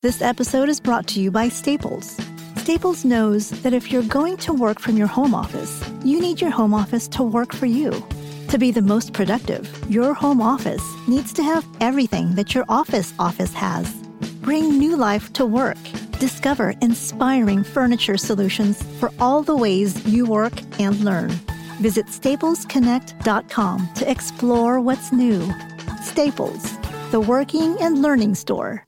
This episode is brought to you by Staples. Staples knows that if you're going to work from your home office, you need your home office to work for you. To be the most productive, your home office needs to have everything that your office office has. Bring new life to work. Discover inspiring furniture solutions for all the ways you work and learn. Visit staplesconnect.com to explore what's new. Staples, the working and learning store.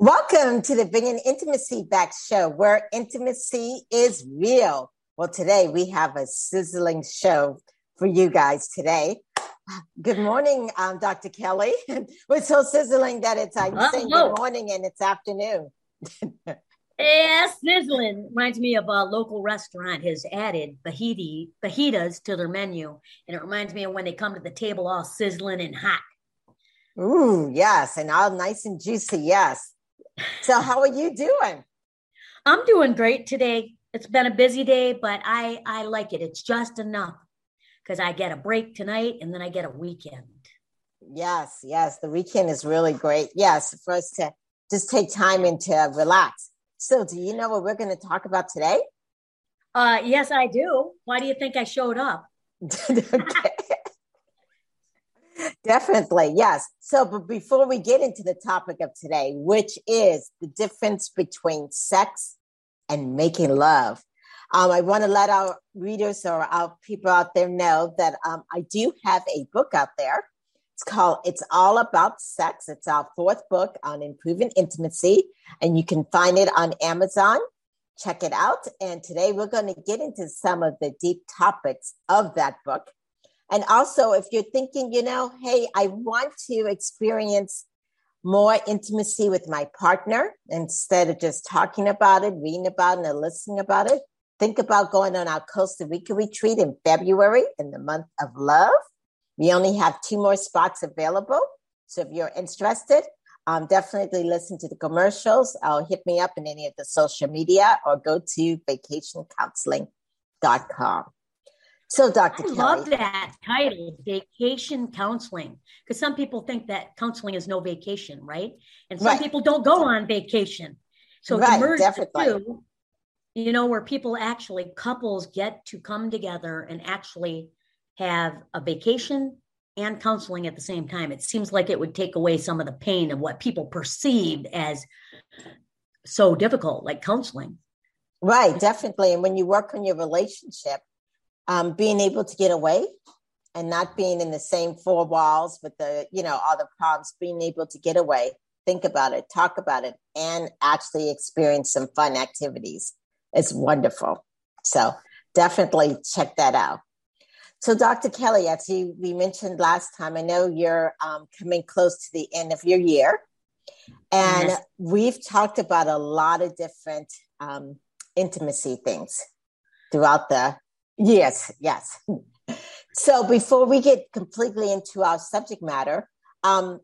Welcome to the Bringing Intimacy Back show where intimacy is real. Well, today we have a sizzling show for you guys today. Good morning, um, Dr. Kelly. We're so sizzling that it's I'm uh, saying good morning and it's afternoon. yeah, sizzling reminds me of a local restaurant has added fajita, fajitas to their menu, and it reminds me of when they come to the table all sizzling and hot. Ooh, yes, and all nice and juicy. Yes. So, how are you doing? I'm doing great today. It's been a busy day, but I I like it. It's just enough because I get a break tonight and then I get a weekend. Yes, yes, the weekend is really great. Yes, for us to just take time and to relax. So, do you know what we're going to talk about today? Uh, yes, I do. Why do you think I showed up? Definitely, yes. So, but before we get into the topic of today, which is the difference between sex and making love, um, I want to let our readers or our people out there know that um, I do have a book out there. It's called It's All About Sex. It's our fourth book on improving intimacy, and you can find it on Amazon. Check it out. And today we're going to get into some of the deep topics of that book. And also, if you're thinking, you know, hey, I want to experience more intimacy with my partner instead of just talking about it, reading about it, and listening about it, think about going on our Costa Rica retreat in February in the month of love. We only have two more spots available. So if you're interested, um, definitely listen to the commercials. I'll hit me up in any of the social media or go to vacationcounseling.com. So, Dr. I Kelly. love that title, vacation counseling, because some people think that counseling is no vacation, right? And some right. people don't go on vacation. So, right, merge definitely. the two, you know, where people actually, couples get to come together and actually have a vacation and counseling at the same time. It seems like it would take away some of the pain of what people perceived as so difficult, like counseling. Right, definitely. And when you work on your relationship, um, being able to get away and not being in the same four walls with the, you know, all the problems, being able to get away, think about it, talk about it, and actually experience some fun activities. It's wonderful. So definitely check that out. So, Dr. Kelly, as you, we mentioned last time, I know you're um, coming close to the end of your year. And we've talked about a lot of different um, intimacy things throughout the Yes, yes. So before we get completely into our subject matter, um,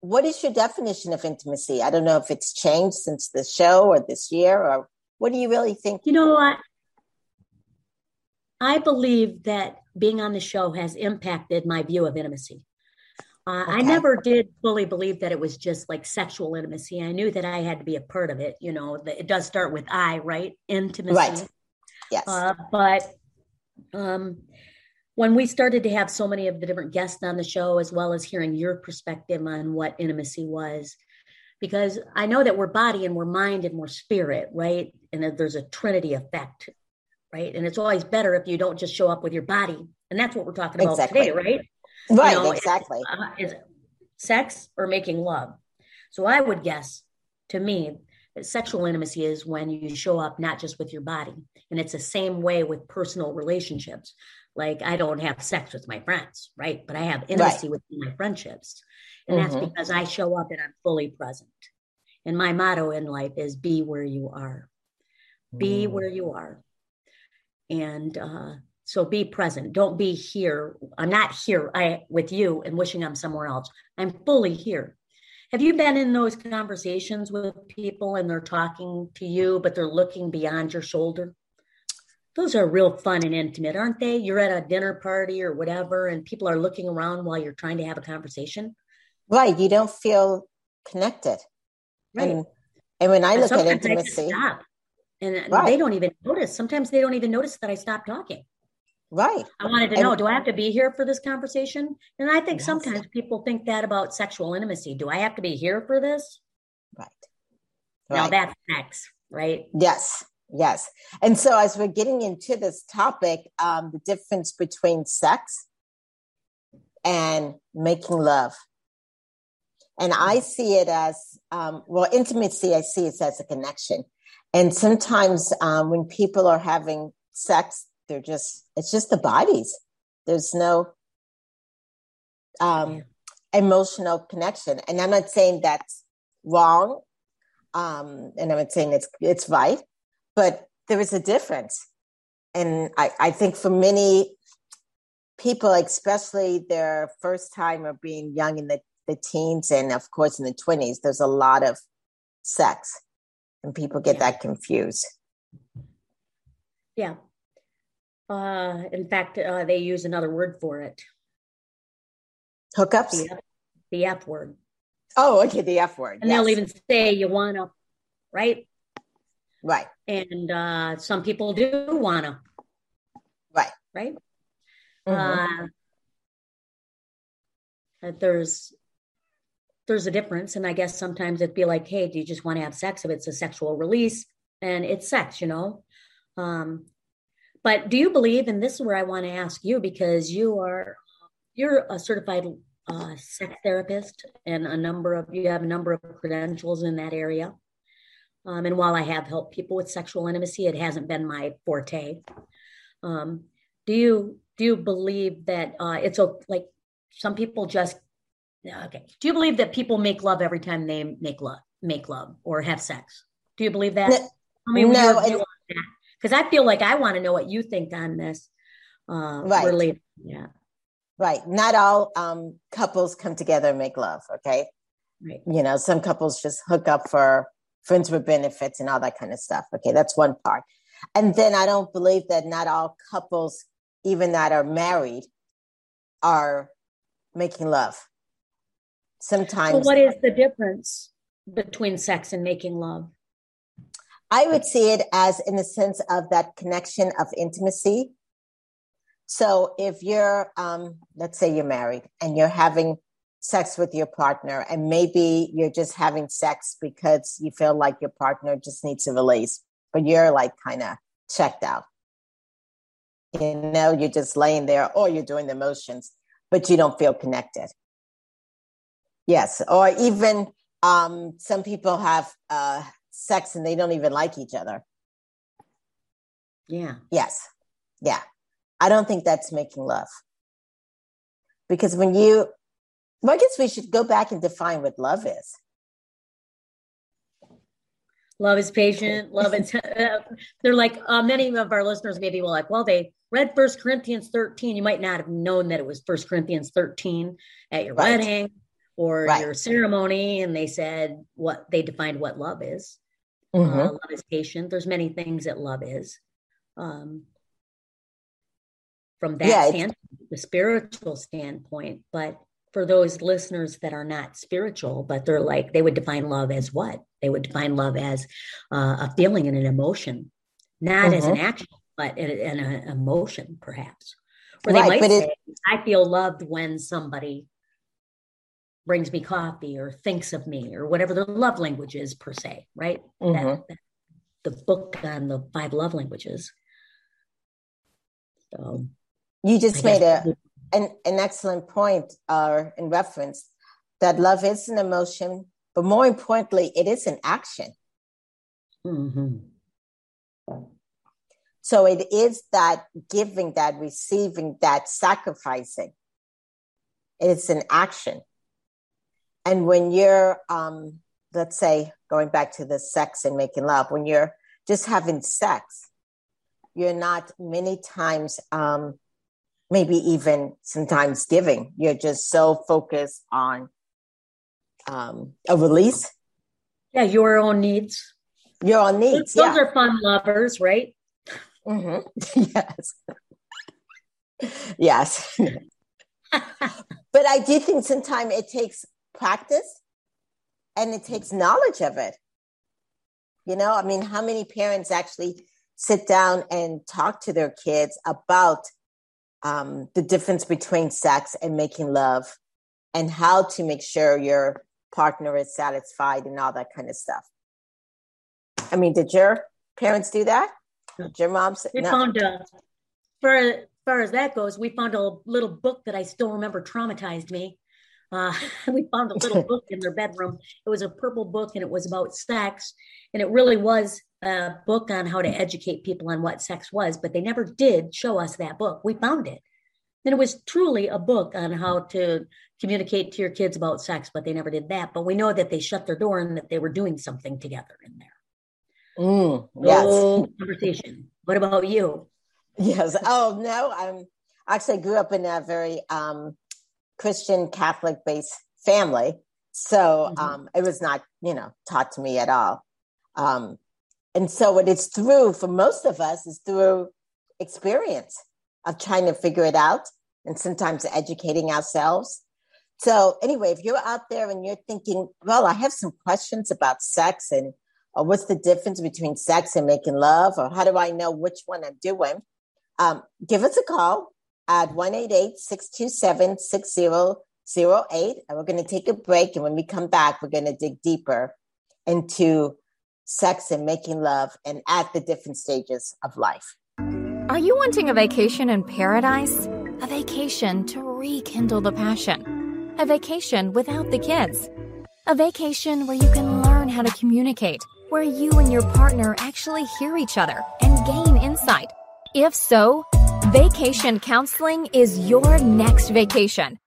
what is your definition of intimacy? I don't know if it's changed since the show or this year, or what do you really think? You know what? I believe that being on the show has impacted my view of intimacy. Uh, okay. I never did fully believe that it was just like sexual intimacy. I knew that I had to be a part of it. You know, it does start with I, right? Intimacy. Right. Yes. Uh, but um, when we started to have so many of the different guests on the show, as well as hearing your perspective on what intimacy was, because I know that we're body and we're mind and we're spirit, right? And there's a trinity effect, right? And it's always better if you don't just show up with your body. And that's what we're talking about exactly. today, right? Right, you know, exactly. Uh, is sex or making love? So I would guess to me sexual intimacy is when you show up not just with your body. And it's the same way with personal relationships. Like i don't have sex with my friends right? But i have intimacy right. with my friendships. And mm-hmm. that's because i show up and i'm fully present. And my motto in life is be where you are. Be mm. where you are. And uh, so be present. Don't be here. I'm not here I, with you and wishing i'm somewhere else. I'm fully here have you been in those conversations with people and they're talking to you, but they're looking beyond your shoulder? Those are real fun and intimate, aren't they? You're at a dinner party or whatever, and people are looking around while you're trying to have a conversation. Right. You don't feel connected. Right. And, and when I look at intimacy, and right. they don't even notice. Sometimes they don't even notice that I stopped talking. Right. I wanted to and, know do I have to be here for this conversation? And I think yes. sometimes people think that about sexual intimacy. Do I have to be here for this? Right. right. Now that's sex, right? Yes. Yes. And so as we're getting into this topic, um, the difference between sex and making love. And I see it as, um, well, intimacy, I see it as a connection. And sometimes um, when people are having sex, they're just it's just the bodies. There's no um emotional connection. And i'm not saying that's wrong um and i'm not saying it's it's right but there is a difference. And i i think for many people especially their first time of being young in the the teens and of course in the 20s there's a lot of sex and people get that confused. Yeah uh, in fact, uh, they use another word for it. Hookups? The F, the F word. Oh, okay, the F word. And yes. they'll even say you want to, right? Right. And uh, some people do want to. Right. Right. Mm-hmm. Uh, there's there's a difference, and I guess sometimes it'd be like, hey, do you just want to have sex? If it's a sexual release, and it's sex, you know. Um, but do you believe, and this is where I want to ask you because you are you're a certified uh, sex therapist and a number of you have a number of credentials in that area. Um, and while I have helped people with sexual intimacy, it hasn't been my forte. Um, do you do you believe that uh, it's a, like some people just okay? Do you believe that people make love every time they make love make love or have sex? Do you believe that? No, I mean, no, because I feel like I want to know what you think on this. Uh, right. Related. Yeah. Right. Not all um, couples come together and make love. Okay. Right. You know, some couples just hook up for friends with benefits and all that kind of stuff. Okay. That's one part. And then I don't believe that not all couples, even that are married, are making love. Sometimes. What is the difference between sex and making love? I would see it as in the sense of that connection of intimacy. So if you're, um, let's say you're married and you're having sex with your partner, and maybe you're just having sex because you feel like your partner just needs a release, but you're like kind of checked out. You know, you're just laying there or you're doing the motions, but you don't feel connected. Yes. Or even um, some people have uh, sex and they don't even like each other. Yeah. Yes. Yeah. I don't think that's making love. Because when you, well, I guess we should go back and define what love is. Love is patient. Love is, uh, they're like, uh, many of our listeners maybe were like, well, they read First Corinthians 13. You might not have known that it was First Corinthians 13 at your right. wedding or right. your ceremony. And they said what they defined what love is. Mm-hmm. Uh, love is patient. There's many things that love is. Um, from that yeah, standpoint, the spiritual standpoint, but for those listeners that are not spiritual, but they're like they would define love as what? They would define love as uh, a feeling and an emotion, not mm-hmm. as an mm-hmm. action, but an, an emotion, perhaps. Or they right, might say, it, "I feel loved when somebody brings me coffee or thinks of me or whatever the love language is per se, right? Mm-hmm. That, that, the book on the five love languages. So you just made a an, an excellent point uh, in reference that love is an emotion, but more importantly, it is an action. Mm-hmm. So it is that giving, that receiving, that sacrificing. It's an action. And when you're, um, let's say, going back to the sex and making love, when you're just having sex, you're not many times, um, maybe even sometimes giving. You're just so focused on um, a release. Yeah, your own needs. Your own needs. Those yeah. are fun lovers, right? Mm-hmm. yes. yes. but I do think sometimes it takes practice and it takes knowledge of it. You know, I mean, how many parents actually sit down and talk to their kids about um, the difference between sex and making love and how to make sure your partner is satisfied and all that kind of stuff. I mean, did your parents do that? Did your mom? Say, we no. found a, for as far as that goes, we found a little book that I still remember traumatized me. Uh, we found a little book in their bedroom. It was a purple book and it was about sex. And it really was a book on how to educate people on what sex was, but they never did show us that book. We found it. And it was truly a book on how to communicate to your kids about sex, but they never did that. But we know that they shut their door and that they were doing something together in there. Mm, yes. So, conversation. What about you? Yes. Oh no, I'm actually grew up in a very um, Christian Catholic based family, so mm-hmm. um, it was not you know taught to me at all. Um, and so what it's through for most of us is through experience of trying to figure it out and sometimes educating ourselves. So anyway, if you're out there and you're thinking, well, I have some questions about sex and or what's the difference between sex and making love, or how do I know which one I'm doing? Um, give us a call at 188 627 6008. And we're going to take a break. And when we come back, we're going to dig deeper into sex and making love and at the different stages of life. Are you wanting a vacation in paradise? A vacation to rekindle the passion? A vacation without the kids? A vacation where you can learn how to communicate, where you and your partner actually hear each other and gain insight? If so, vacation counseling is your next vacation.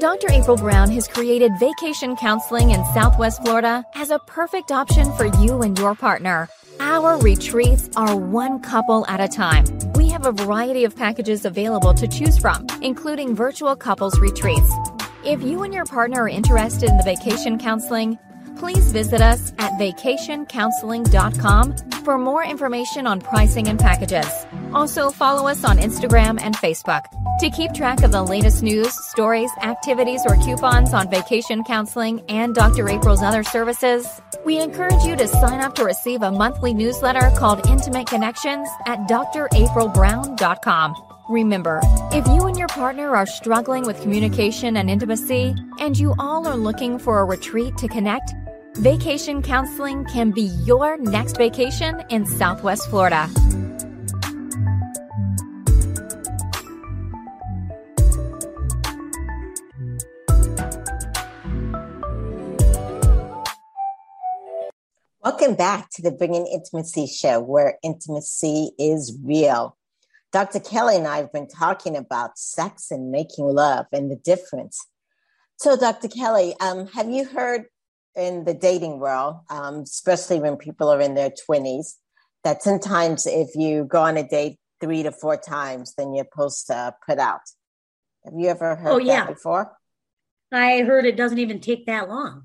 Dr. April Brown has created vacation counseling in Southwest Florida as a perfect option for you and your partner. Our retreats are one couple at a time. We have a variety of packages available to choose from, including virtual couples retreats. If you and your partner are interested in the vacation counseling, please visit us at vacationcounseling.com for more information on pricing and packages. Also, follow us on Instagram and Facebook. To keep track of the latest news, stories, activities, or coupons on vacation counseling and Dr. April's other services, we encourage you to sign up to receive a monthly newsletter called Intimate Connections at draprilbrown.com. Remember, if you and your partner are struggling with communication and intimacy, and you all are looking for a retreat to connect, vacation counseling can be your next vacation in Southwest Florida. Welcome back to the Bringing Intimacy Show, where intimacy is real. Dr. Kelly and I have been talking about sex and making love and the difference. So, Dr. Kelly, um, have you heard in the dating world, um, especially when people are in their 20s, that sometimes if you go on a date three to four times, then you're supposed to put out? Have you ever heard oh, yeah. that before? I heard it doesn't even take that long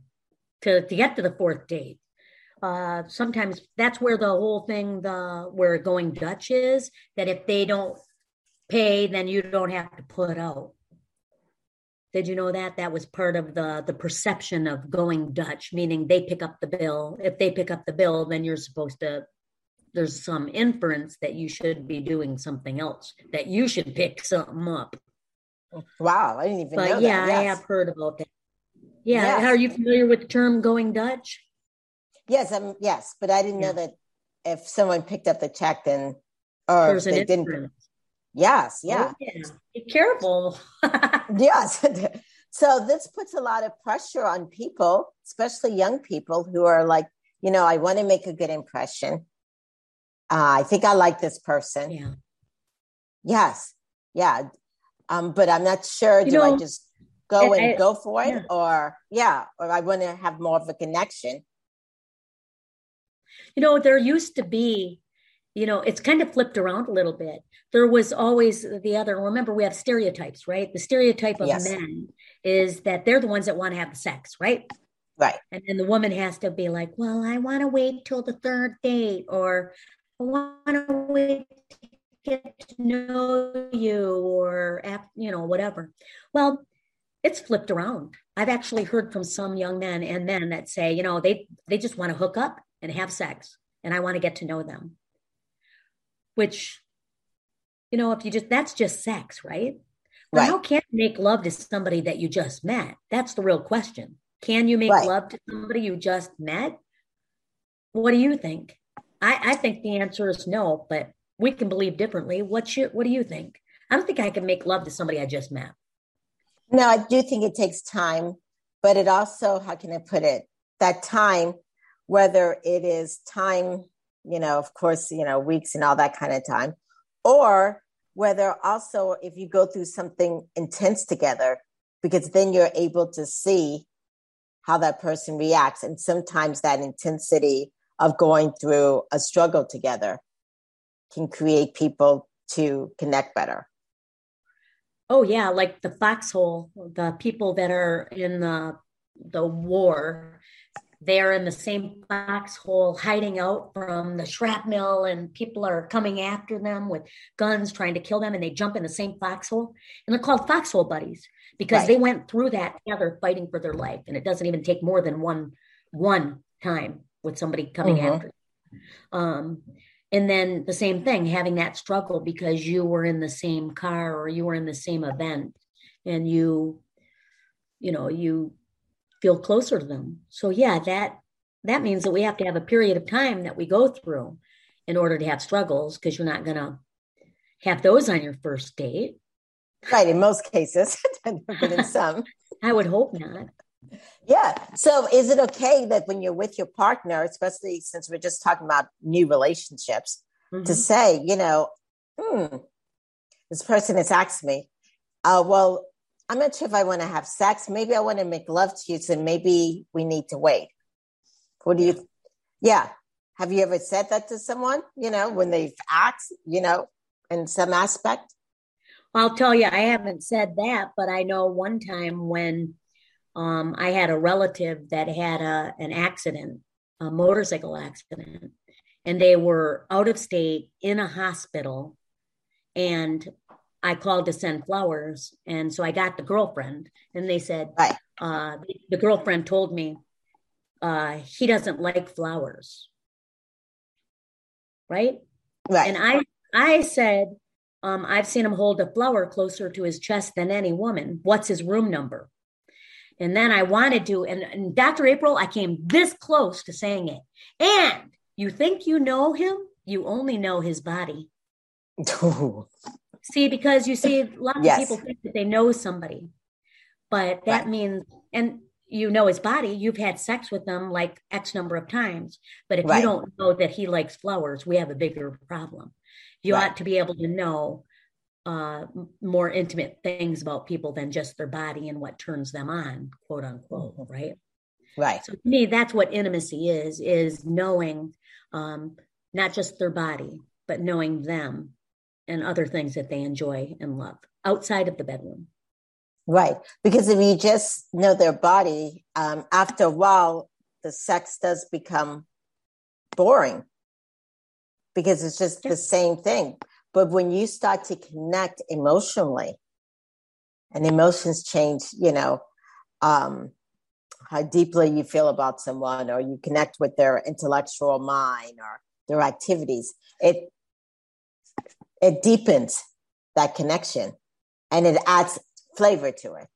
to, to get to the fourth date uh, sometimes that's where the whole thing, the where going Dutch is. That if they don't pay, then you don't have to put out. Did you know that that was part of the the perception of going Dutch, meaning they pick up the bill. If they pick up the bill, then you're supposed to. There's some inference that you should be doing something else. That you should pick something up. Wow, I didn't even but know yeah, that. Yes. I have heard about that. Yeah, yes. are you familiar with the term going Dutch? Yes, um, yes, but I didn't yeah. know that if someone picked up the check, then or There's they didn't. Yes, yeah. Oh, yeah. Be careful. yes. so this puts a lot of pressure on people, especially young people who are like you know, I want to make a good impression. Uh, I think I like this person. Yeah. Yes. Yeah. Um, but I'm not sure. You do know, I just go and I, go for it, yeah. or yeah, or I want to have more of a connection? You know, there used to be, you know, it's kind of flipped around a little bit. There was always the other. Remember, we have stereotypes, right? The stereotype of yes. men is that they're the ones that want to have the sex, right? Right. And then the woman has to be like, well, I want to wait till the third date, or I want to wait to get to know you, or, you know, whatever. Well, it's flipped around. I've actually heard from some young men and men that say, you know, they they just want to hook up and have sex, and I want to get to know them. Which, you know, if you just that's just sex, right? But right. how can you make love to somebody that you just met? That's the real question. Can you make right. love to somebody you just met? What do you think? I, I think the answer is no, but we can believe differently. What's your, what do you think? I don't think I can make love to somebody I just met. No, I do think it takes time, but it also, how can I put it? That time, whether it is time, you know, of course, you know, weeks and all that kind of time, or whether also if you go through something intense together, because then you're able to see how that person reacts. And sometimes that intensity of going through a struggle together can create people to connect better. Oh yeah, like the foxhole, the people that are in the the war, they're in the same foxhole hiding out from the shrapnel and people are coming after them with guns trying to kill them and they jump in the same foxhole. And they're called foxhole buddies because right. they went through that together fighting for their life. And it doesn't even take more than one one time with somebody coming mm-hmm. after. Um, and then the same thing having that struggle because you were in the same car or you were in the same event and you you know you feel closer to them so yeah that that means that we have to have a period of time that we go through in order to have struggles because you're not going to have those on your first date right in most cases but in some i would hope not yeah. So is it okay that when you're with your partner, especially since we're just talking about new relationships, mm-hmm. to say, you know, hmm, this person has asked me, uh, well, I'm not sure if I want to have sex. Maybe I want to make love to you. So maybe we need to wait. What do you, yeah. Have you ever said that to someone, you know, when they've asked, you know, in some aspect? I'll tell you, I haven't said that, but I know one time when um, I had a relative that had a, an accident, a motorcycle accident, and they were out of state in a hospital. And I called to send flowers. And so I got the girlfriend, and they said, right. uh, the, girlfriend told me uh, he doesn't like flowers. Right? Right. And I, I said, um, I've seen him hold a flower closer to his chest than any woman. What's his room number? And then I wanted to, and, and Dr. April, I came this close to saying it. And you think you know him, you only know his body. see, because you see, a lot of yes. people think that they know somebody, but that right. means, and you know his body, you've had sex with them like X number of times. But if right. you don't know that he likes flowers, we have a bigger problem. You right. ought to be able to know uh, more intimate things about people than just their body and what turns them on, quote unquote, mm-hmm. right? Right. So to me, that's what intimacy is: is knowing um, not just their body, but knowing them and other things that they enjoy and love outside of the bedroom. Right, because if you just know their body, um, after a while, the sex does become boring because it's just yeah. the same thing. But when you start to connect emotionally, and emotions change, you know, um, how deeply you feel about someone, or you connect with their intellectual mind or their activities, it it deepens that connection, and it adds flavor to it.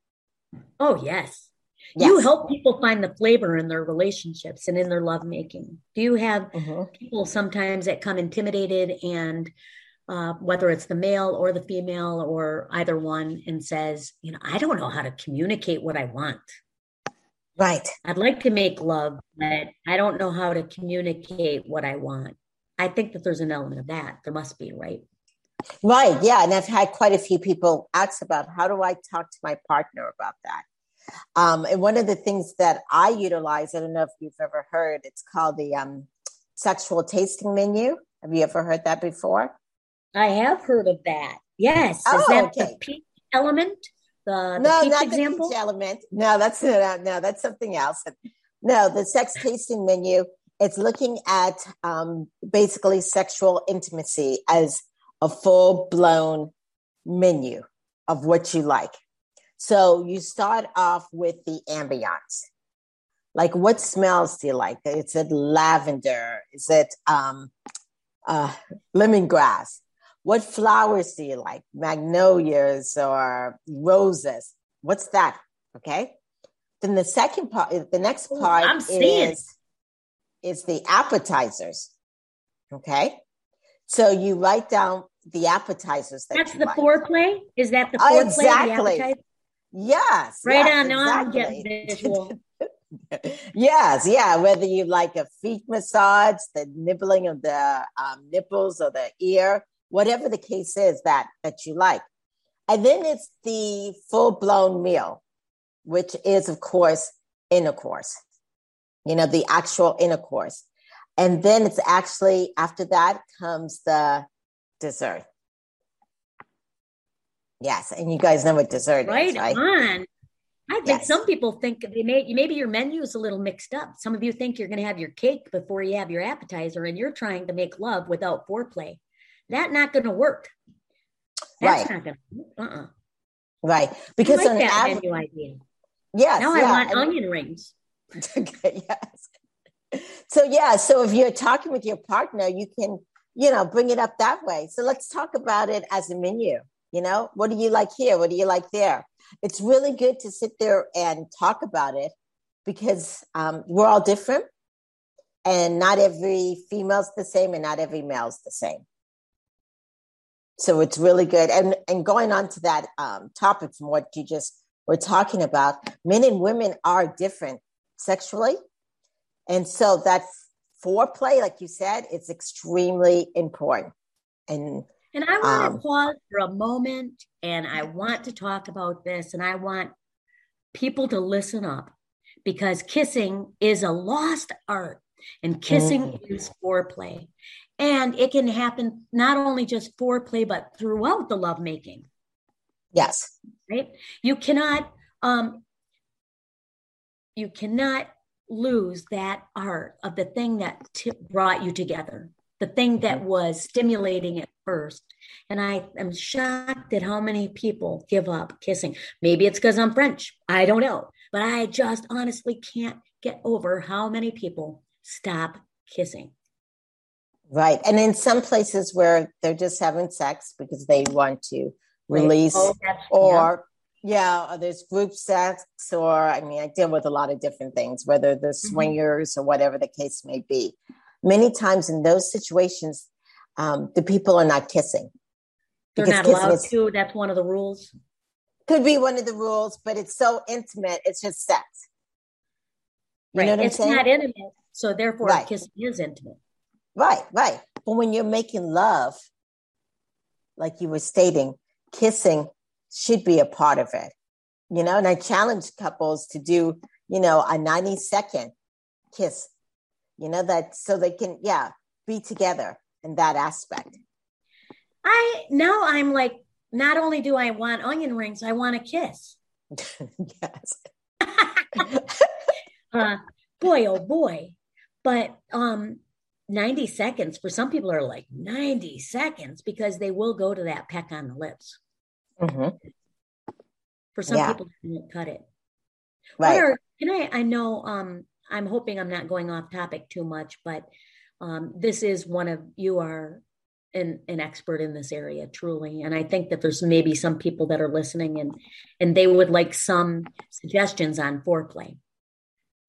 Oh yes. Yes. You help people find the flavor in their relationships and in their lovemaking. Do you have mm-hmm. people sometimes that come intimidated and uh, whether it's the male or the female or either one, and says, you know, I don't know how to communicate what I want. Right. I'd like to make love, but I don't know how to communicate what I want. I think that there's an element of that. There must be, right? Right. Yeah. And I've had quite a few people ask about how do I talk to my partner about that? Um, and one of the things that I utilize, I don't know if you've ever heard, it's called the um, sexual tasting menu. Have you ever heard that before? I have heard of that. Yes. Oh, Is that okay. the peach element? The, the no, not example? the peach element. No, that's no, no, that's something else. No, the sex tasting menu. It's looking at um, basically sexual intimacy as a full blown menu of what you like. So you start off with the ambiance. Like what smells do you like? Is it lavender? Is it um, uh, lemongrass? What flowers do you like? Magnolias or roses? What's that? Okay. Then the second part, the next part Ooh, is, is the appetizers. Okay. So you write down the appetizers. That That's the like. foreplay. Is that the foreplay? Exactly. Yes. Right yes, on. Getting yes, yeah. Whether you like a feet massage, the nibbling of the um, nipples or the ear, whatever the case is that that you like, and then it's the full blown meal, which is of course intercourse. You know, the actual intercourse, and then it's actually after that comes the dessert. Yes, and you guys know what dessert right is, right? on. I think yes. some people think they may maybe your menu is a little mixed up. Some of you think you're going to have your cake before you have your appetizer, and you're trying to make love without foreplay. That not going to work. That's right. not going to. Uh-uh. Right, because I like that av- menu idea. Yes. Now yeah. I want and, onion rings. okay, yes. So yeah, so if you're talking with your partner, you can you know bring it up that way. So let's talk about it as a menu. You know, what do you like here? What do you like there? It's really good to sit there and talk about it because um, we're all different and not every female's the same and not every male's the same. So it's really good. And, and going on to that um, topic from what you just were talking about, men and women are different sexually. And so that foreplay, like you said, it's extremely important. And and I want um, to pause for a moment and I want to talk about this and I want people to listen up because kissing is a lost art and kissing mm-hmm. is foreplay. And it can happen not only just foreplay, but throughout the lovemaking. Yes. Right? You cannot um you cannot lose that art of the thing that t- brought you together the thing that mm-hmm. was stimulating at first. And I am shocked at how many people give up kissing. Maybe it's because I'm French. I don't know. But I just honestly can't get over how many people stop kissing. Right. And in some places where they're just having sex because they want to release oh, or yeah. yeah, there's group sex or I mean I deal with a lot of different things, whether the mm-hmm. swingers mm-hmm. or whatever the case may be many times in those situations, um, the people are not kissing. They're not allowed to. That's one of the rules. Could be one of the rules, but it's so intimate. It's just sex. You right. it's not intimate, so therefore, right. kissing is intimate. Right, right. But when you're making love, like you were stating, kissing should be a part of it. You know, and I challenge couples to do, you know, a 90 second kiss you know that so they can yeah be together in that aspect. I now i'm like not only do i want onion rings i want a kiss. Yes. Uh, boy oh boy. But um 90 seconds for some people are like 90 seconds because they will go to that peck on the lips mm-hmm. for some yeah. people cut it. Right. are, can i i know um I'm hoping I'm not going off topic too much, but um, this is one of you are an, an expert in this area truly. And i think that there's maybe some people that are listening and and they would like some suggestions on foreplay.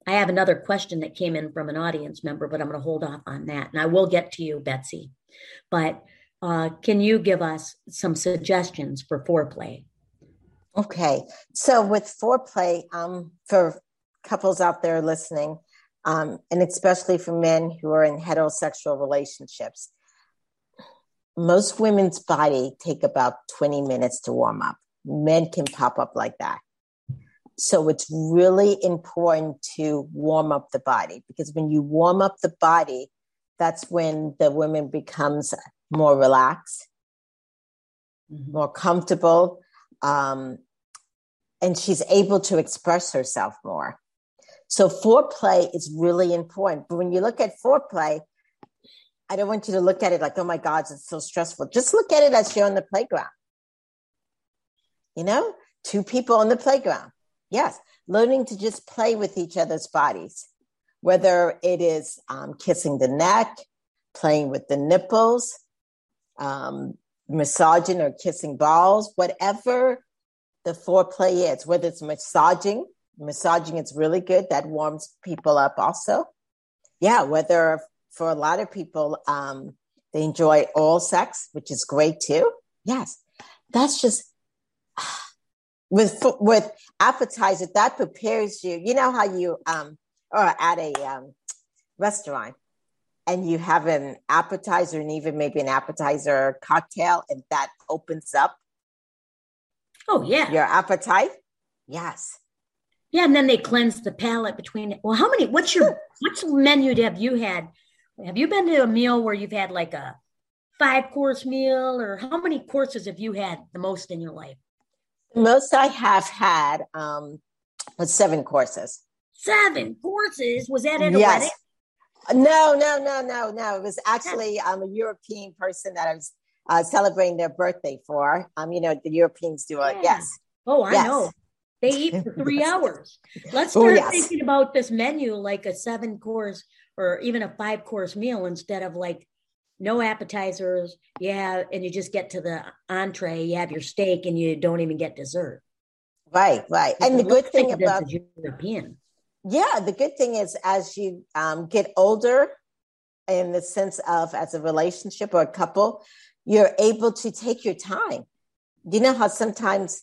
I have another question that came in from an audience member but i'm going to hold off on that. And i will get to you betsy. But uh, can you give us some suggestions for foreplay okay so with foreplay um, for couples out there listening, um, and especially for men who are in heterosexual relationships, most women's body take about 20 minutes to warm up. Men can pop up like that. So it's really important to warm up the body because when you warm up the body, that's when the woman becomes more relaxed, mm-hmm. more comfortable, um, and she's able to express herself more. So foreplay is really important. But when you look at foreplay, I don't want you to look at it like, oh my God, it's so stressful. Just look at it as you're on the playground. You know, two people on the playground. Yes, learning to just play with each other's bodies, whether it is um, kissing the neck, playing with the nipples, um, massaging or kissing balls, whatever the foreplay is, whether it's massaging, massaging is really good. That warms people up also. Yeah, whether for a lot of people, um, they enjoy oral sex, which is great too. Yes, that's just with with appetizer that prepares you. You know how you um or at a um, restaurant and you have an appetizer and even maybe an appetizer cocktail and that opens up oh yeah. your appetite? Yes. Yeah and then they cleanse the palate between well how many what's your what's menu have you had? Have you been to a meal where you've had like a five course meal or how many courses have you had the most in your life? The most i have had um was seven courses. Seven courses? Was that at a yes. wedding no, no, no, no, no. It was actually um, a European person that I was uh, celebrating their birthday for. Um, you know, the Europeans do it. Yeah. Yes. Oh, I yes. know. They eat for three hours. Let's oh, start oh, yes. thinking about this menu like a seven course or even a five course meal instead of like no appetizers. Yeah, and you just get to the entree. You have your steak, and you don't even get dessert. Right, right. And the good thing about European yeah, the good thing is as you um, get older, in the sense of as a relationship or a couple, you're able to take your time. You know how sometimes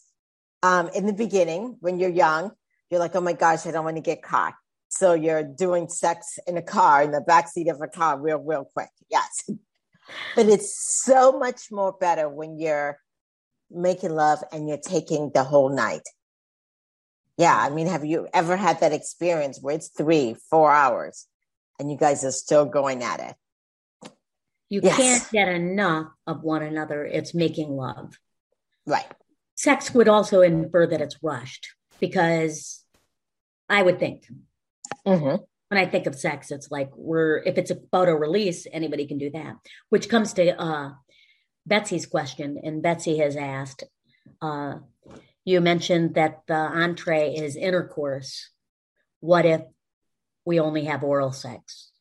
um, in the beginning, when you're young, you're like, oh my gosh, I don't want to get caught. So you're doing sex in a car, in the backseat of a car, real, real quick. Yes. but it's so much more better when you're making love and you're taking the whole night yeah, I mean, have you ever had that experience where it's three, four hours and you guys are still going at it? You yes. can't get enough of one another. It's making love. Right. Sex would also infer that it's rushed because I would think mm-hmm. when I think of sex, it's like we're, if it's about a release, anybody can do that, which comes to uh, Betsy's question. And Betsy has asked, uh, you mentioned that the entree is intercourse. What if we only have oral sex?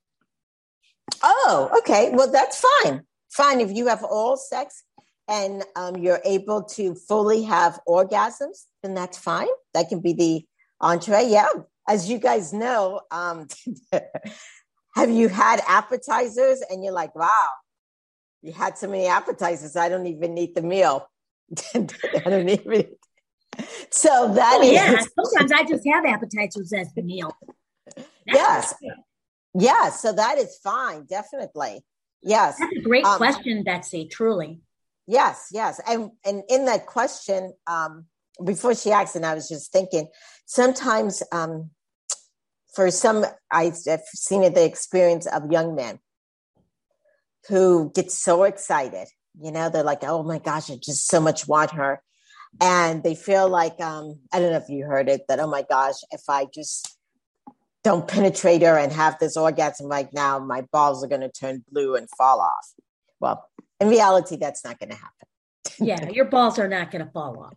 Oh, okay. Well, that's fine. Fine. If you have oral sex and um, you're able to fully have orgasms, then that's fine. That can be the entree. Yeah. As you guys know, um, have you had appetizers and you're like, wow, you had so many appetizers. I don't even need the meal. I don't even so that oh, is, yeah. Sometimes I just have appetizers as the meal. That's yes. Yeah. So that is fine. Definitely. Yes. That's a great um, question, Betsy. Truly. Yes. Yes. And and in that question, um, before she asked, and I was just thinking, sometimes um, for some, I've seen it, the experience of young men who get so excited. You know, they're like, "Oh my gosh, I just so much want her," and they feel like um, I don't know if you heard it that oh my gosh, if I just don't penetrate her and have this orgasm right now, my balls are going to turn blue and fall off. Well, in reality, that's not going to happen. yeah, your balls are not going to fall off.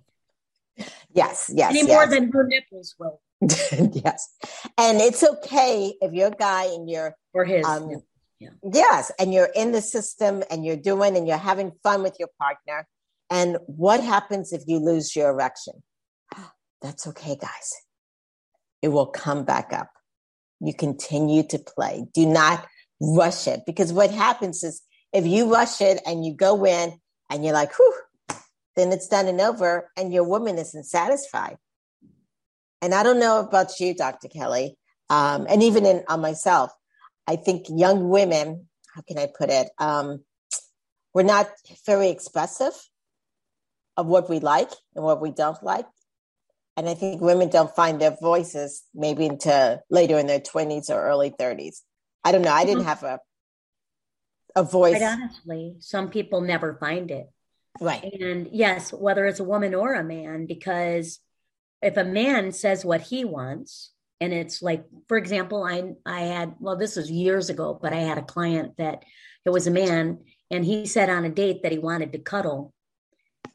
Yes, yes. Any yes. more than her nipples will. yes, and it's okay if you're a guy and you're or his. Um, yeah. Yes, and you're in the system and you're doing and you're having fun with your partner and what happens if you lose your erection? That's okay, guys. It will come back up. You continue to play. Do not rush it because what happens is if you rush it and you go in and you're like, whew, then it's done and over and your woman isn't satisfied. and I don't know about you, Dr. Kelly, um, and even in on myself, I think young women, how can I put it? Um, we're not very expressive of what we like and what we don't like. And I think women don't find their voices maybe until later in their 20s or early 30s. I don't know. I didn't mm-hmm. have a a voice. Quite honestly, some people never find it. Right. And yes, whether it's a woman or a man, because if a man says what he wants, and it's like, for example, I I had well, this was years ago, but I had a client that it was a man, and he said on a date that he wanted to cuddle,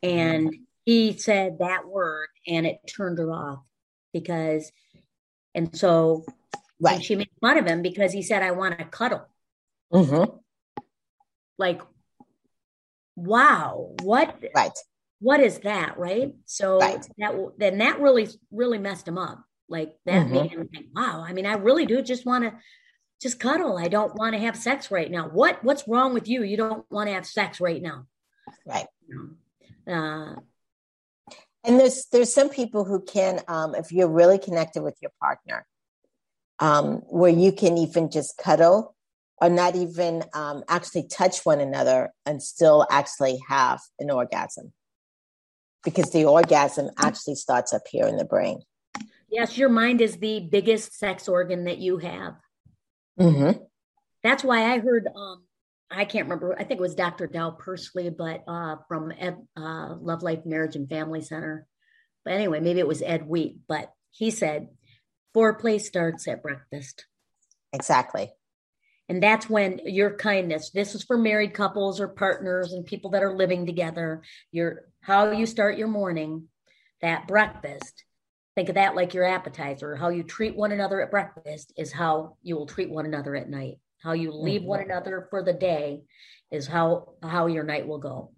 and he said that word, and it turned her off because, and so right. she made fun of him because he said, "I want to cuddle." Mm-hmm. Like wow, what right. what is that, right? So right. that then that really really messed him up. Like that mm-hmm. made him think, wow, I mean, I really do just want to just cuddle. I don't want to have sex right now. What what's wrong with you? You don't want to have sex right now. Right. Uh, and there's there's some people who can, um, if you're really connected with your partner, um, where you can even just cuddle or not even um, actually touch one another and still actually have an orgasm because the orgasm actually starts up here in the brain. Yes, your mind is the biggest sex organ that you have. Mm-hmm. That's why I heard, um, I can't remember, I think it was Dr. Dow Persley, but uh, from Ed, uh, Love Life Marriage and Family Center. But anyway, maybe it was Ed Wheat, but he said foreplay starts at breakfast. Exactly. And that's when your kindness, this is for married couples or partners and people that are living together, your how you start your morning, that breakfast. Think of that like your appetizer. How you treat one another at breakfast is how you will treat one another at night. How you leave mm-hmm. one another for the day is how how your night will go.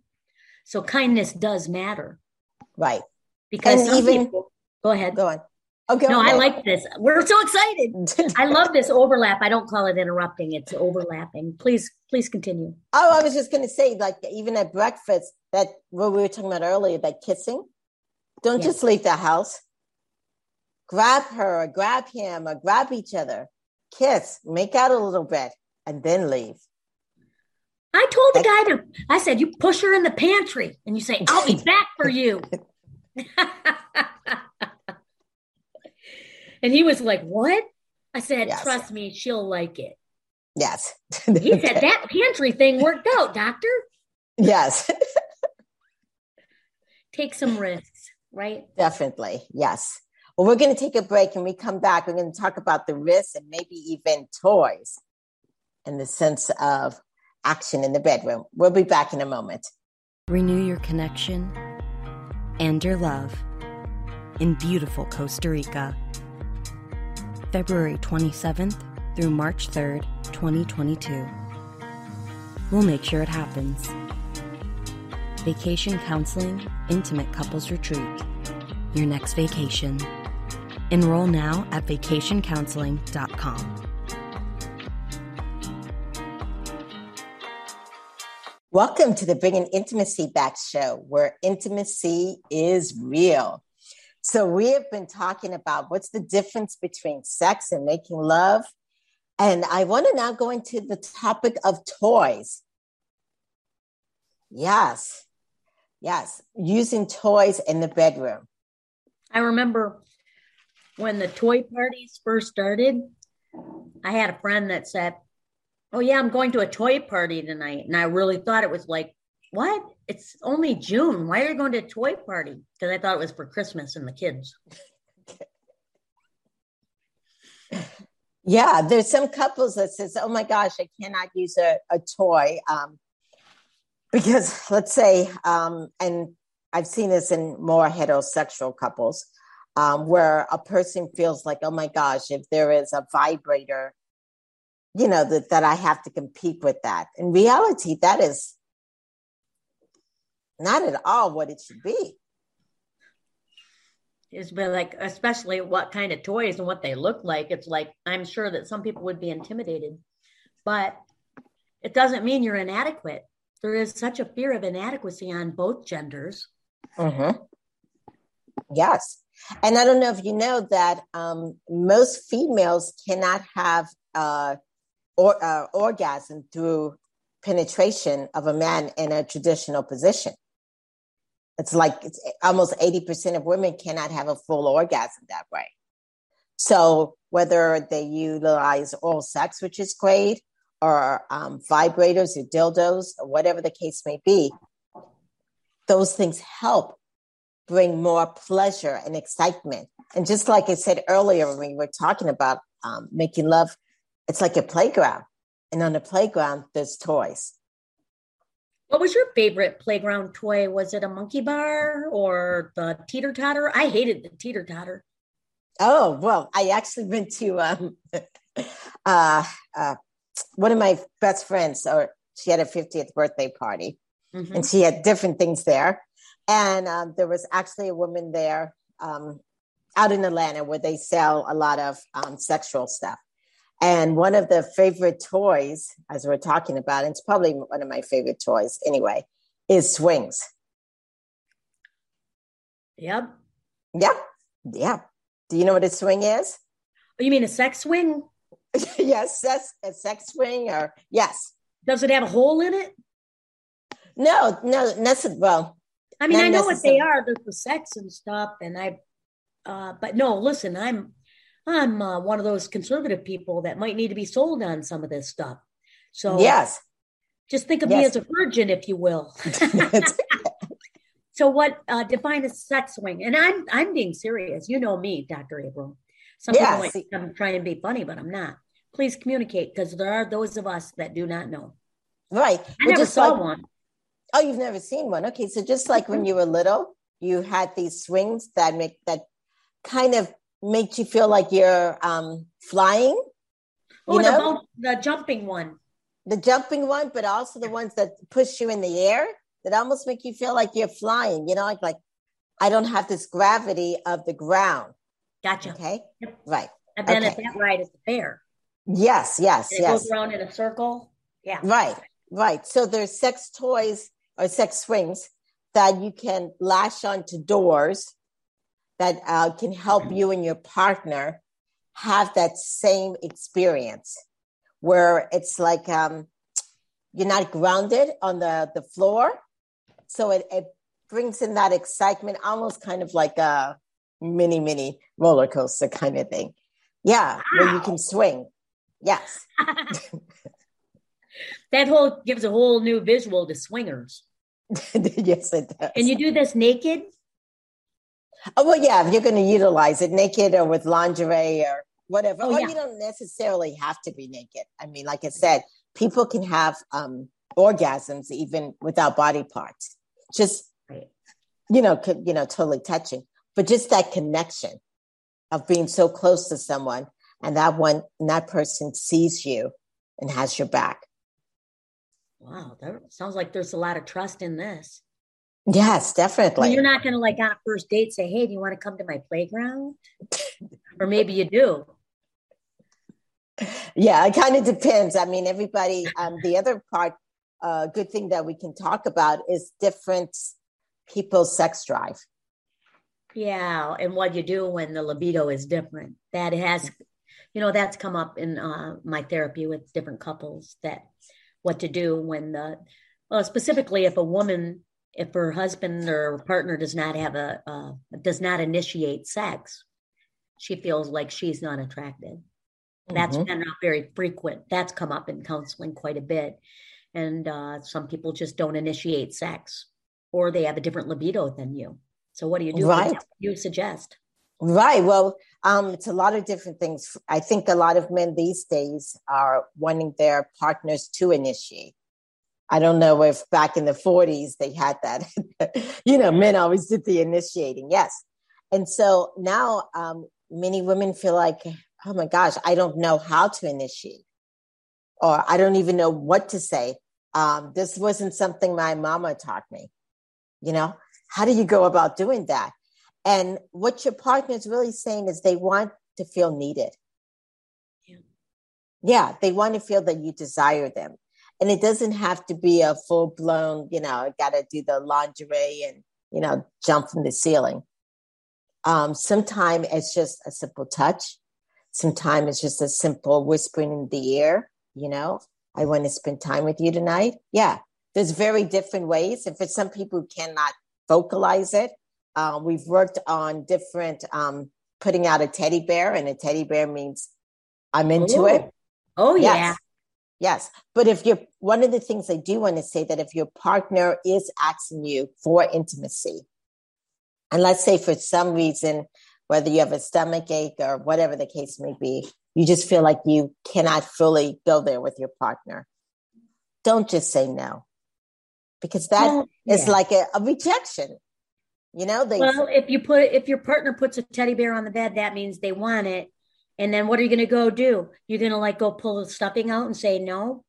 So kindness does matter. Right. Because even people, go ahead. Go on. Okay. No. I like this. We're so excited. I love this overlap. I don't call it interrupting; it's overlapping. Please, please continue. Oh, I was just going to say, like even at breakfast, that what we were talking about earlier, that kissing. Don't yes. just leave the house. Grab her, or grab him, or grab each other. Kiss, make out a little bit, and then leave. I told the guy to. I said, "You push her in the pantry, and you say, I'll be back for you." And he was like, What? I said, yes. Trust me, she'll like it. Yes. he said, That pantry thing worked out, doctor. Yes. take some risks, right? Definitely. Yes. Well, we're going to take a break and we come back. We're going to talk about the risks and maybe even toys in the sense of action in the bedroom. We'll be back in a moment. Renew your connection and your love in beautiful Costa Rica. February 27th through March 3rd, 2022. We'll make sure it happens. Vacation Counseling Intimate Couples Retreat. Your next vacation. Enroll now at vacationcounseling.com. Welcome to the Bringing Intimacy Back show, where intimacy is real. So we have been talking about what's the difference between sex and making love. And I want to now go into the topic of toys. Yes. Yes. Using toys in the bedroom. I remember when the toy parties first started, I had a friend that said, Oh, yeah, I'm going to a toy party tonight. And I really thought it was like what? It's only June. Why are you going to a toy party? Because I thought it was for Christmas and the kids. yeah, there's some couples that says, "Oh my gosh, I cannot use a, a toy," um, because let's say, um, and I've seen this in more heterosexual couples, um, where a person feels like, "Oh my gosh, if there is a vibrator." You know that that I have to compete with that. In reality, that is not at all what it should be. It's been like, especially what kind of toys and what they look like. It's like, I'm sure that some people would be intimidated, but it doesn't mean you're inadequate. There is such a fear of inadequacy on both genders. Mm-hmm. Yes. And I don't know if you know that um, most females cannot have uh, or, uh, orgasm through penetration of a man in a traditional position. It's like it's almost 80% of women cannot have a full orgasm that way. So whether they utilize oral sex, which is great, or um, vibrators or dildos, or whatever the case may be, those things help bring more pleasure and excitement. And just like I said earlier, when we were talking about um, making love, it's like a playground. And on the playground, there's toys. What was your favorite playground toy? Was it a monkey bar or the teeter totter? I hated the teeter totter. Oh, well, I actually went to um, uh, uh, one of my best friends, or she had a 50th birthday party, mm-hmm. and she had different things there. And um, there was actually a woman there um, out in Atlanta where they sell a lot of um, sexual stuff. And one of the favorite toys, as we're talking about, and it's probably one of my favorite toys anyway, is swings. Yep. Yep. Yeah. Do you know what a swing is? Oh, you mean a sex swing? yes, that's a sex swing, or yes. Does it have a hole in it? No, no, necessarily. Well, I mean, I know what they are. They're sex and stuff, and I. Uh, but no, listen, I'm I'm uh, one of those conservative people that might need to be sold on some of this stuff. So yes, just think of yes. me as a virgin, if you will. so, what uh, define a sex swing? And I'm I'm being serious. You know me, Doctor April. Some yes. people might I'm trying to be funny, but I'm not. Please communicate because there are those of us that do not know. Right. I well, never saw like, one. Oh, you've never seen one? Okay, so just like when mm-hmm. you were little, you had these swings that make that kind of makes you feel like you're um, flying. Oh, you know? the, the jumping one. The jumping one, but also the ones that push you in the air that almost make you feel like you're flying. You know, like like I don't have this gravity of the ground. Gotcha. Okay. Yep. Right. And then okay. at that ride, it's the fair. Yes. Yes. And it yes. goes around in a circle. Yeah. Right. Right. So there's sex toys or sex swings that you can lash onto doors that uh, can help you and your partner have that same experience where it's like um, you're not grounded on the, the floor. So it, it brings in that excitement, almost kind of like a mini, mini roller coaster kind of thing. Yeah, wow. where you can swing. Yes. that whole gives a whole new visual to swingers. yes, it does. And you do this naked? Oh well, yeah. If you're going to utilize it naked or with lingerie or whatever, oh, or yeah. you don't necessarily have to be naked. I mean, like I said, people can have um, orgasms even without body parts. Just you know, you know, totally touching, but just that connection of being so close to someone, and that one, and that person sees you and has your back. Wow, that sounds like there's a lot of trust in this. Yes, definitely. Well, you're not going to like on a first date say, "Hey, do you want to come to my playground?" or maybe you do. Yeah, it kind of depends. I mean, everybody. Um, the other part, uh, good thing that we can talk about is different people's sex drive. Yeah, and what you do when the libido is different. That has, you know, that's come up in uh, my therapy with different couples. That what to do when the, well, specifically if a woman if her husband or partner does not have a uh, does not initiate sex, she feels like she's not attracted. Mm-hmm. Been not very frequent. That's come up in counseling quite a bit, and uh, some people just don't initiate sex, or they have a different libido than you. So, what do you do? Right. you suggest? Right. Well, um, it's a lot of different things. I think a lot of men these days are wanting their partners to initiate. I don't know if back in the 40s they had that. you know, men always did the initiating. Yes. And so now um, many women feel like, oh my gosh, I don't know how to initiate, or I don't even know what to say. Um, this wasn't something my mama taught me. You know, how do you go about doing that? And what your partner is really saying is they want to feel needed. Yeah. yeah, they want to feel that you desire them and it doesn't have to be a full blown, you know, I got to do the lingerie and, you know, jump from the ceiling. Um, sometimes it's just a simple touch. Sometimes it's just a simple whispering in the ear, you know, I want to spend time with you tonight. Yeah, there's very different ways. And for some people who cannot vocalize it, uh, we've worked on different um, putting out a teddy bear, and a teddy bear means I'm into Ooh. it. Oh, yes. yeah. Yes. But if you're one of the things I do want to say that if your partner is asking you for intimacy, and let's say for some reason, whether you have a stomach ache or whatever the case may be, you just feel like you cannot fully go there with your partner. Don't just say no, because that well, is like a, a, rejection. You know, they, well, if you put if your partner puts a teddy bear on the bed, that means they want it. And then what are you going to go do? You're going to like go pull the stuffing out and say no?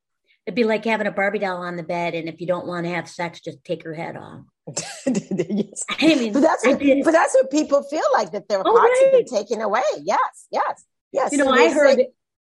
It'd be like having a Barbie doll on the bed, and if you don't want to have sex, just take her head off. yes. I mean, but that's what, but that's what people feel like that their oh, hearts right. have been taken away. Yes, yes, yes. You know, I heard say,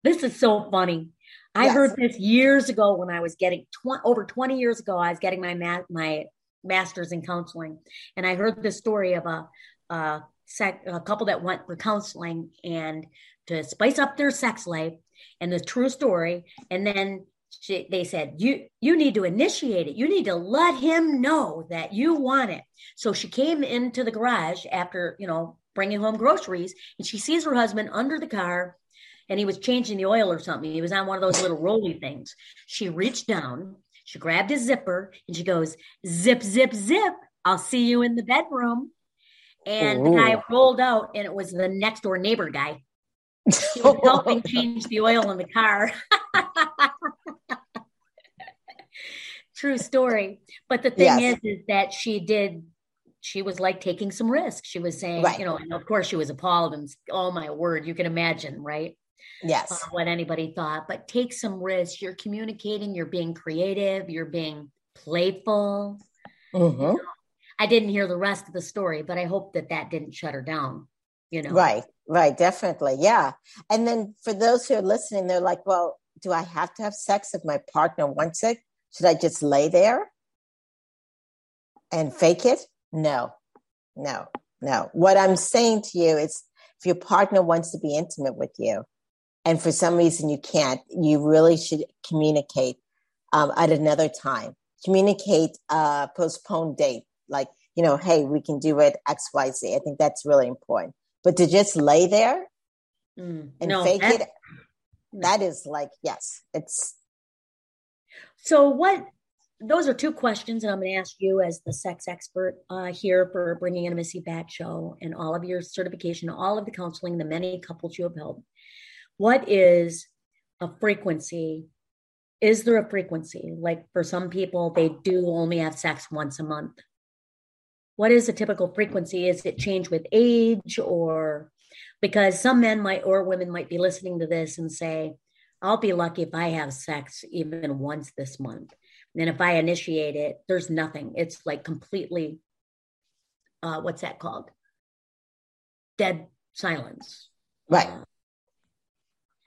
this is so funny. I yes. heard this years ago when I was getting tw- over 20 years ago. I was getting my ma- my master's in counseling, and I heard the story of a, a, sec- a couple that went for counseling and to spice up their sex life, and the true story. And then she, they said you you need to initiate it. You need to let him know that you want it. So she came into the garage after you know bringing home groceries and she sees her husband under the car and he was changing the oil or something. He was on one of those little rolly things. She reached down she grabbed his zipper and she goes zip zip zip i'll see you in the bedroom and Ooh. the guy rolled out and it was the next door neighbor guy he was helping change the oil in the car True story. But the thing yes. is, is that she did she was like taking some risk. She was saying, right. you know, and of course she was appalled and oh my word, you can imagine, right? Yes. Uh, what anybody thought, but take some risks. You're communicating, you're being creative, you're being playful. Mm-hmm. You know, I didn't hear the rest of the story, but I hope that that didn't shut her down, you know? Right, right, definitely. Yeah. And then for those who are listening, they're like, well, do I have to have sex if my partner wants it? Should I just lay there and fake it? No, no, no. What I'm saying to you is if your partner wants to be intimate with you and for some reason you can't, you really should communicate um, at another time. Communicate a postponed date. Like, you know, hey, we can do it X, Y, Z. I think that's really important. But to just lay there mm, and no, fake it, that is like, yes, it's so, what those are two questions, and I'm going to ask you as the sex expert uh, here for bringing in intimacy back show and all of your certification, all of the counseling, the many couples you have helped. What is a frequency? Is there a frequency? Like for some people, they do only have sex once a month. What is a typical frequency? Is it change with age or because some men might or women might be listening to this and say, I'll be lucky if I have sex even once this month. And if I initiate it, there's nothing. It's like completely, uh, what's that called? Dead silence. Right. Uh,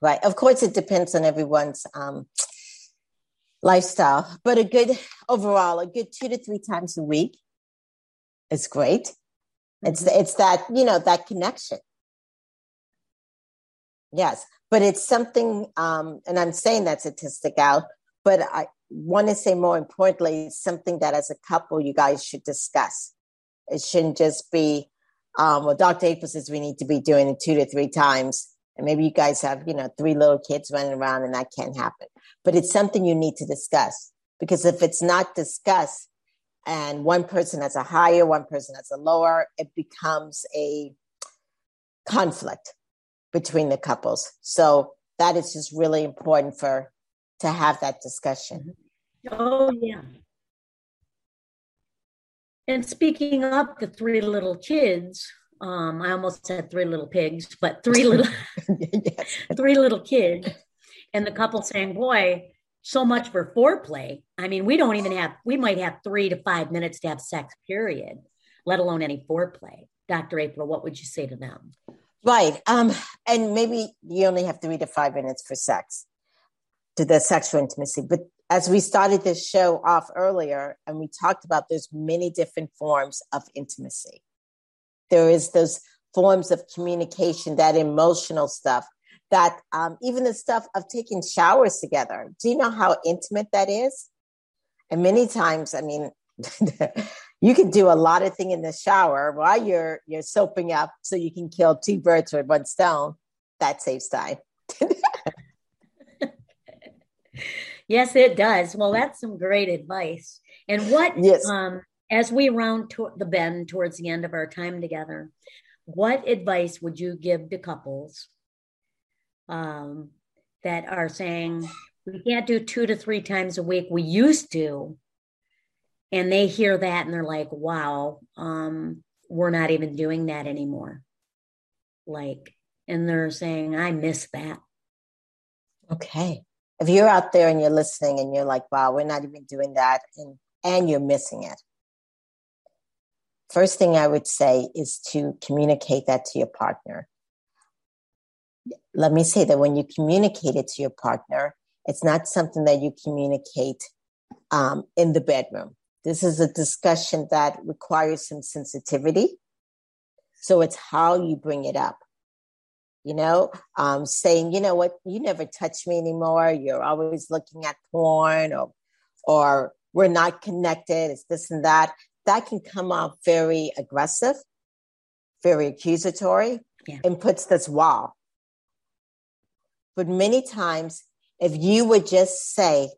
right. Of course, it depends on everyone's um, lifestyle, but a good overall, a good two to three times a week is great. Mm-hmm. It's it's that you know that connection. Yes but it's something, um, and I'm saying that statistic out, but I want to say more importantly, something that as a couple you guys should discuss. It shouldn't just be, um, well, Dr. April says we need to be doing it two to three times. And maybe you guys have, you know, three little kids running around and that can't happen. But it's something you need to discuss because if it's not discussed and one person has a higher, one person has a lower, it becomes a conflict between the couples. So that is just really important for to have that discussion. Oh yeah. And speaking of the three little kids, um, I almost said three little pigs, but three little yes. three little kids, and the couple saying, "Boy, so much for foreplay." I mean, we don't even have. We might have three to five minutes to have sex. Period. Let alone any foreplay. Dr. April, what would you say to them? Right. Um, and maybe you only have three to five minutes for sex, to the sexual intimacy. But as we started this show off earlier, and we talked about there's many different forms of intimacy. There is those forms of communication, that emotional stuff, that um, even the stuff of taking showers together. Do you know how intimate that is? And many times, I mean, you can do a lot of thing in the shower while you're you're soaping up, so you can kill two birds with one stone. That saves time. yes, it does. Well, that's some great advice. And what, yes. um, as we round to the bend towards the end of our time together, what advice would you give to couples um, that are saying we can't do two to three times a week? We used to, and they hear that and they're like, "Wow, um, we're not even doing that anymore." Like, and they're saying, "I miss that." Okay, if you're out there and you're listening and you're like, "Wow, we're not even doing that," and and you're missing it First thing I would say is to communicate that to your partner. Let me say that when you communicate it to your partner, it's not something that you communicate um, in the bedroom. This is a discussion that requires some sensitivity. So it's how you bring it up. You know, um, saying, you know what, you never touch me anymore. You're always looking at porn or, or we're not connected. It's this and that that can come off very aggressive, very accusatory, yeah. and puts this wall. But many times, if you would just say,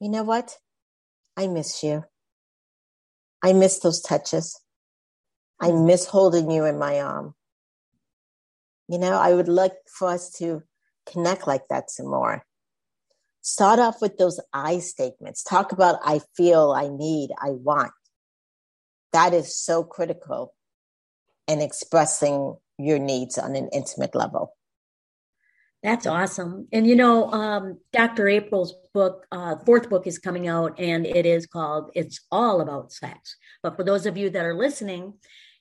you know what? I miss you. I miss those touches. I mm-hmm. miss holding you in my arm. You know, I would like for us to connect like that some more. Start off with those I statements. Talk about I feel, I need, I want. That is so critical in expressing your needs on an intimate level. That's awesome. And you know, um, Dr. April's book, uh, fourth book is coming out, and it is called It's All About Sex. But for those of you that are listening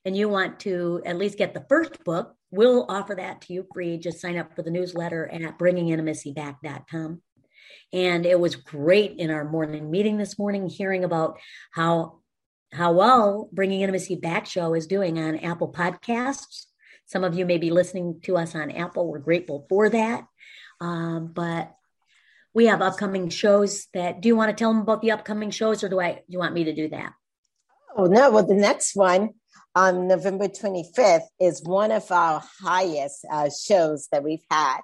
and you want to at least get the first book, we'll offer that to you free. Just sign up for the newsletter at bringingintimacyback.com. And it was great in our morning meeting this morning, hearing about how how well Bringing Intimacy Back show is doing on Apple Podcasts. Some of you may be listening to us on Apple. We're grateful for that. Um, but we have upcoming shows that do you want to tell them about the upcoming shows or do I do you want me to do that? Oh no, well the next one on November 25th is one of our highest uh, shows that we've had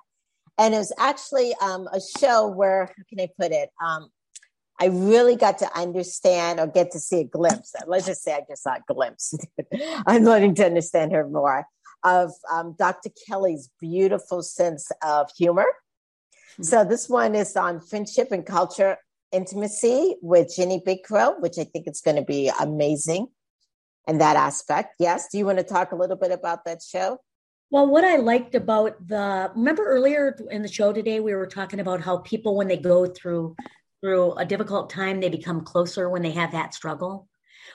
and it was actually um, a show where how can I put it? Um, I really got to understand or get to see a glimpse. Let's just say I just saw a glimpse. I'm learning to understand her more of um, Dr. Kelly's beautiful sense of humor. Mm-hmm. So this one is on friendship and culture intimacy with Jenny Big Crow, which I think it's going to be amazing in that aspect. Yes. Do you want to talk a little bit about that show? Well, what I liked about the remember earlier in the show today, we were talking about how people, when they go through through a difficult time, they become closer when they have that struggle.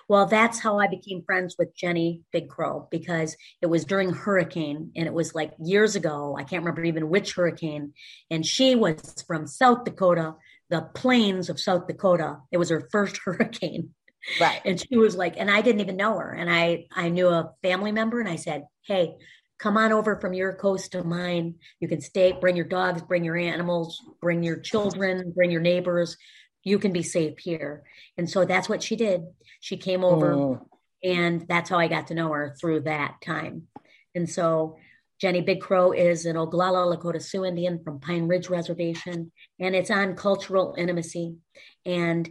Well, that's how I became friends with Jenny Big Crow because it was during hurricane and it was like years ago. I can't remember even which hurricane. And she was from South Dakota, the plains of South Dakota. It was her first hurricane. Right. And she was like, and I didn't even know her. And I I knew a family member and I said, Hey, come on over from your coast to mine. You can stay, bring your dogs, bring your animals, bring your children, bring your neighbors. You can be safe here. And so that's what she did. She came over, oh. and that's how I got to know her through that time. And so Jenny Big Crow is an Oglala Lakota Sioux Indian from Pine Ridge Reservation, and it's on cultural intimacy and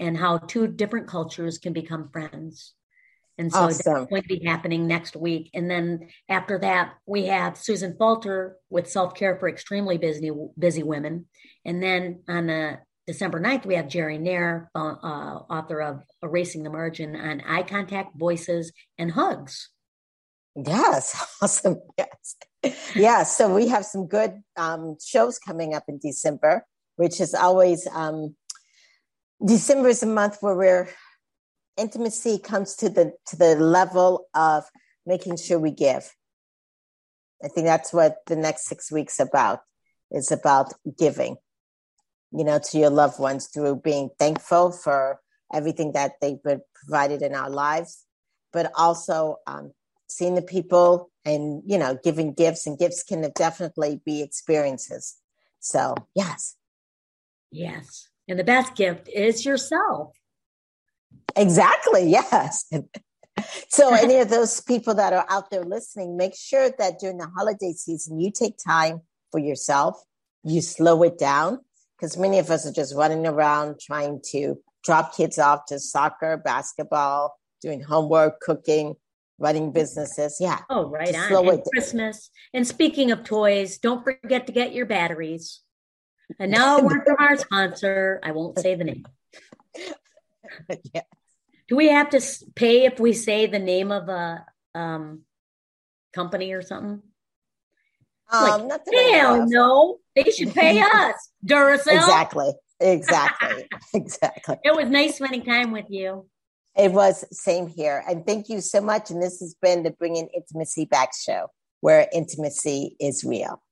and how two different cultures can become friends. And so awesome. that's going to be happening next week. And then after that, we have Susan Falter with Self Care for Extremely Busy Busy Women. And then on the December 9th, we have Jerry Nair, uh, author of Erasing the Margin on Eye Contact, Voices, and Hugs. Yes, awesome. Yes. Yeah, so we have some good um, shows coming up in December, which is always um, December is a month where we're intimacy comes to the to the level of making sure we give. I think that's what the next six weeks about is about giving, you know, to your loved ones through being thankful for everything that they've been provided in our lives, but also um, seeing the people and, you know, giving gifts and gifts can definitely be experiences. So, yes. Yes. And the best gift is yourself. Exactly. Yes. so, any of those people that are out there listening, make sure that during the holiday season, you take time for yourself, you slow it down, because many of us are just running around trying to drop kids off to soccer, basketball, doing homework, cooking, running businesses. Yeah. Oh, right on. Slow and it Christmas. And speaking of toys, don't forget to get your batteries. And now a word from our sponsor. I won't say the name. yeah. Do we have to pay if we say the name of a um, company or something? Um, like, hell no, they should pay us. Duracell. Exactly. Exactly. exactly. It was nice spending time with you. It was same here. And thank you so much. And this has been the Bringing Intimacy Back show, where intimacy is real.